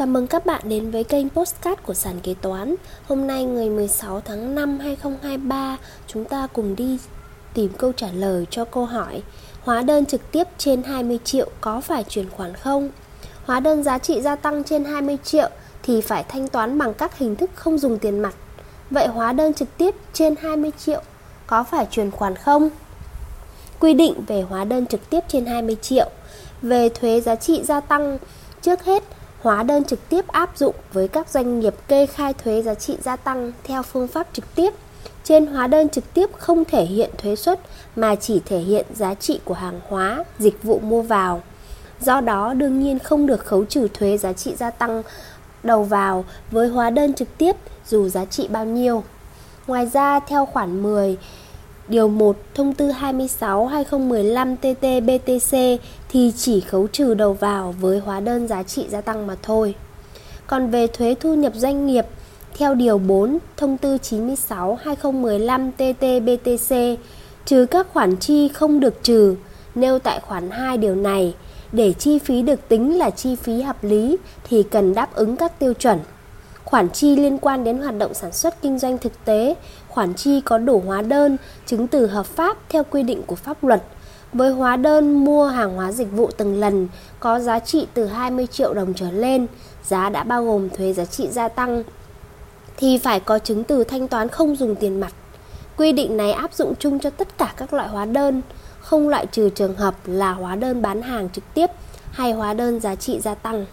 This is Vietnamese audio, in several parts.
Chào mừng các bạn đến với kênh Postcard của Sàn Kế Toán Hôm nay ngày 16 tháng 5 2023 Chúng ta cùng đi tìm câu trả lời cho câu hỏi Hóa đơn trực tiếp trên 20 triệu có phải chuyển khoản không? Hóa đơn giá trị gia tăng trên 20 triệu thì phải thanh toán bằng các hình thức không dùng tiền mặt Vậy hóa đơn trực tiếp trên 20 triệu có phải chuyển khoản không? Quy định về hóa đơn trực tiếp trên 20 triệu Về thuế giá trị gia tăng Trước hết, hóa đơn trực tiếp áp dụng với các doanh nghiệp kê khai thuế giá trị gia tăng theo phương pháp trực tiếp. Trên hóa đơn trực tiếp không thể hiện thuế suất mà chỉ thể hiện giá trị của hàng hóa, dịch vụ mua vào. Do đó đương nhiên không được khấu trừ thuế giá trị gia tăng đầu vào với hóa đơn trực tiếp dù giá trị bao nhiêu. Ngoài ra theo khoản 10 Điều 1 Thông tư 26-2015-TT-BTC thì chỉ khấu trừ đầu vào với hóa đơn giá trị gia tăng mà thôi. Còn về thuế thu nhập doanh nghiệp, theo Điều 4 Thông tư 96-2015-TT-BTC, trừ các khoản chi không được trừ, nêu tại khoản 2 điều này, để chi phí được tính là chi phí hợp lý thì cần đáp ứng các tiêu chuẩn khoản chi liên quan đến hoạt động sản xuất kinh doanh thực tế, khoản chi có đủ hóa đơn, chứng từ hợp pháp theo quy định của pháp luật. Với hóa đơn mua hàng hóa dịch vụ từng lần có giá trị từ 20 triệu đồng trở lên, giá đã bao gồm thuế giá trị gia tăng thì phải có chứng từ thanh toán không dùng tiền mặt. Quy định này áp dụng chung cho tất cả các loại hóa đơn, không loại trừ trường hợp là hóa đơn bán hàng trực tiếp hay hóa đơn giá trị gia tăng.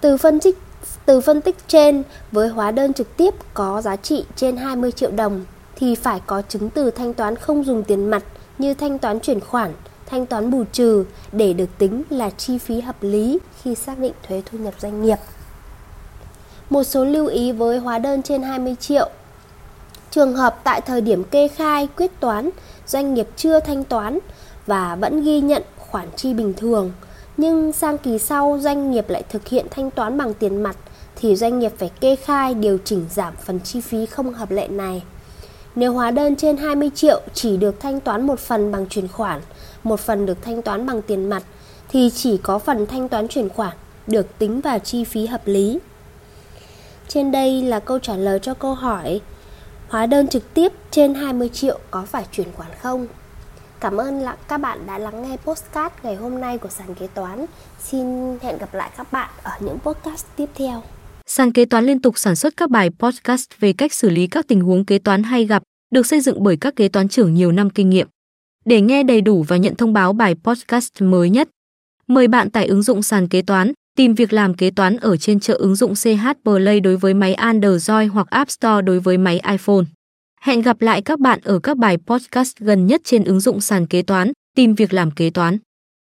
Từ phân tích từ phân tích trên, với hóa đơn trực tiếp có giá trị trên 20 triệu đồng thì phải có chứng từ thanh toán không dùng tiền mặt như thanh toán chuyển khoản, thanh toán bù trừ để được tính là chi phí hợp lý khi xác định thuế thu nhập doanh nghiệp. Một số lưu ý với hóa đơn trên 20 triệu. Trường hợp tại thời điểm kê khai quyết toán, doanh nghiệp chưa thanh toán và vẫn ghi nhận khoản chi bình thường, nhưng sang kỳ sau doanh nghiệp lại thực hiện thanh toán bằng tiền mặt thì doanh nghiệp phải kê khai điều chỉnh giảm phần chi phí không hợp lệ này. Nếu hóa đơn trên 20 triệu chỉ được thanh toán một phần bằng chuyển khoản, một phần được thanh toán bằng tiền mặt thì chỉ có phần thanh toán chuyển khoản được tính vào chi phí hợp lý. Trên đây là câu trả lời cho câu hỏi Hóa đơn trực tiếp trên 20 triệu có phải chuyển khoản không? Cảm ơn các bạn đã lắng nghe postcard ngày hôm nay của sàn kế toán. Xin hẹn gặp lại các bạn ở những podcast tiếp theo. Sàn kế toán liên tục sản xuất các bài podcast về cách xử lý các tình huống kế toán hay gặp, được xây dựng bởi các kế toán trưởng nhiều năm kinh nghiệm. Để nghe đầy đủ và nhận thông báo bài podcast mới nhất, mời bạn tải ứng dụng sàn kế toán, tìm việc làm kế toán ở trên chợ ứng dụng CH Play đối với máy Android hoặc App Store đối với máy iPhone. Hẹn gặp lại các bạn ở các bài podcast gần nhất trên ứng dụng sàn kế toán, tìm việc làm kế toán.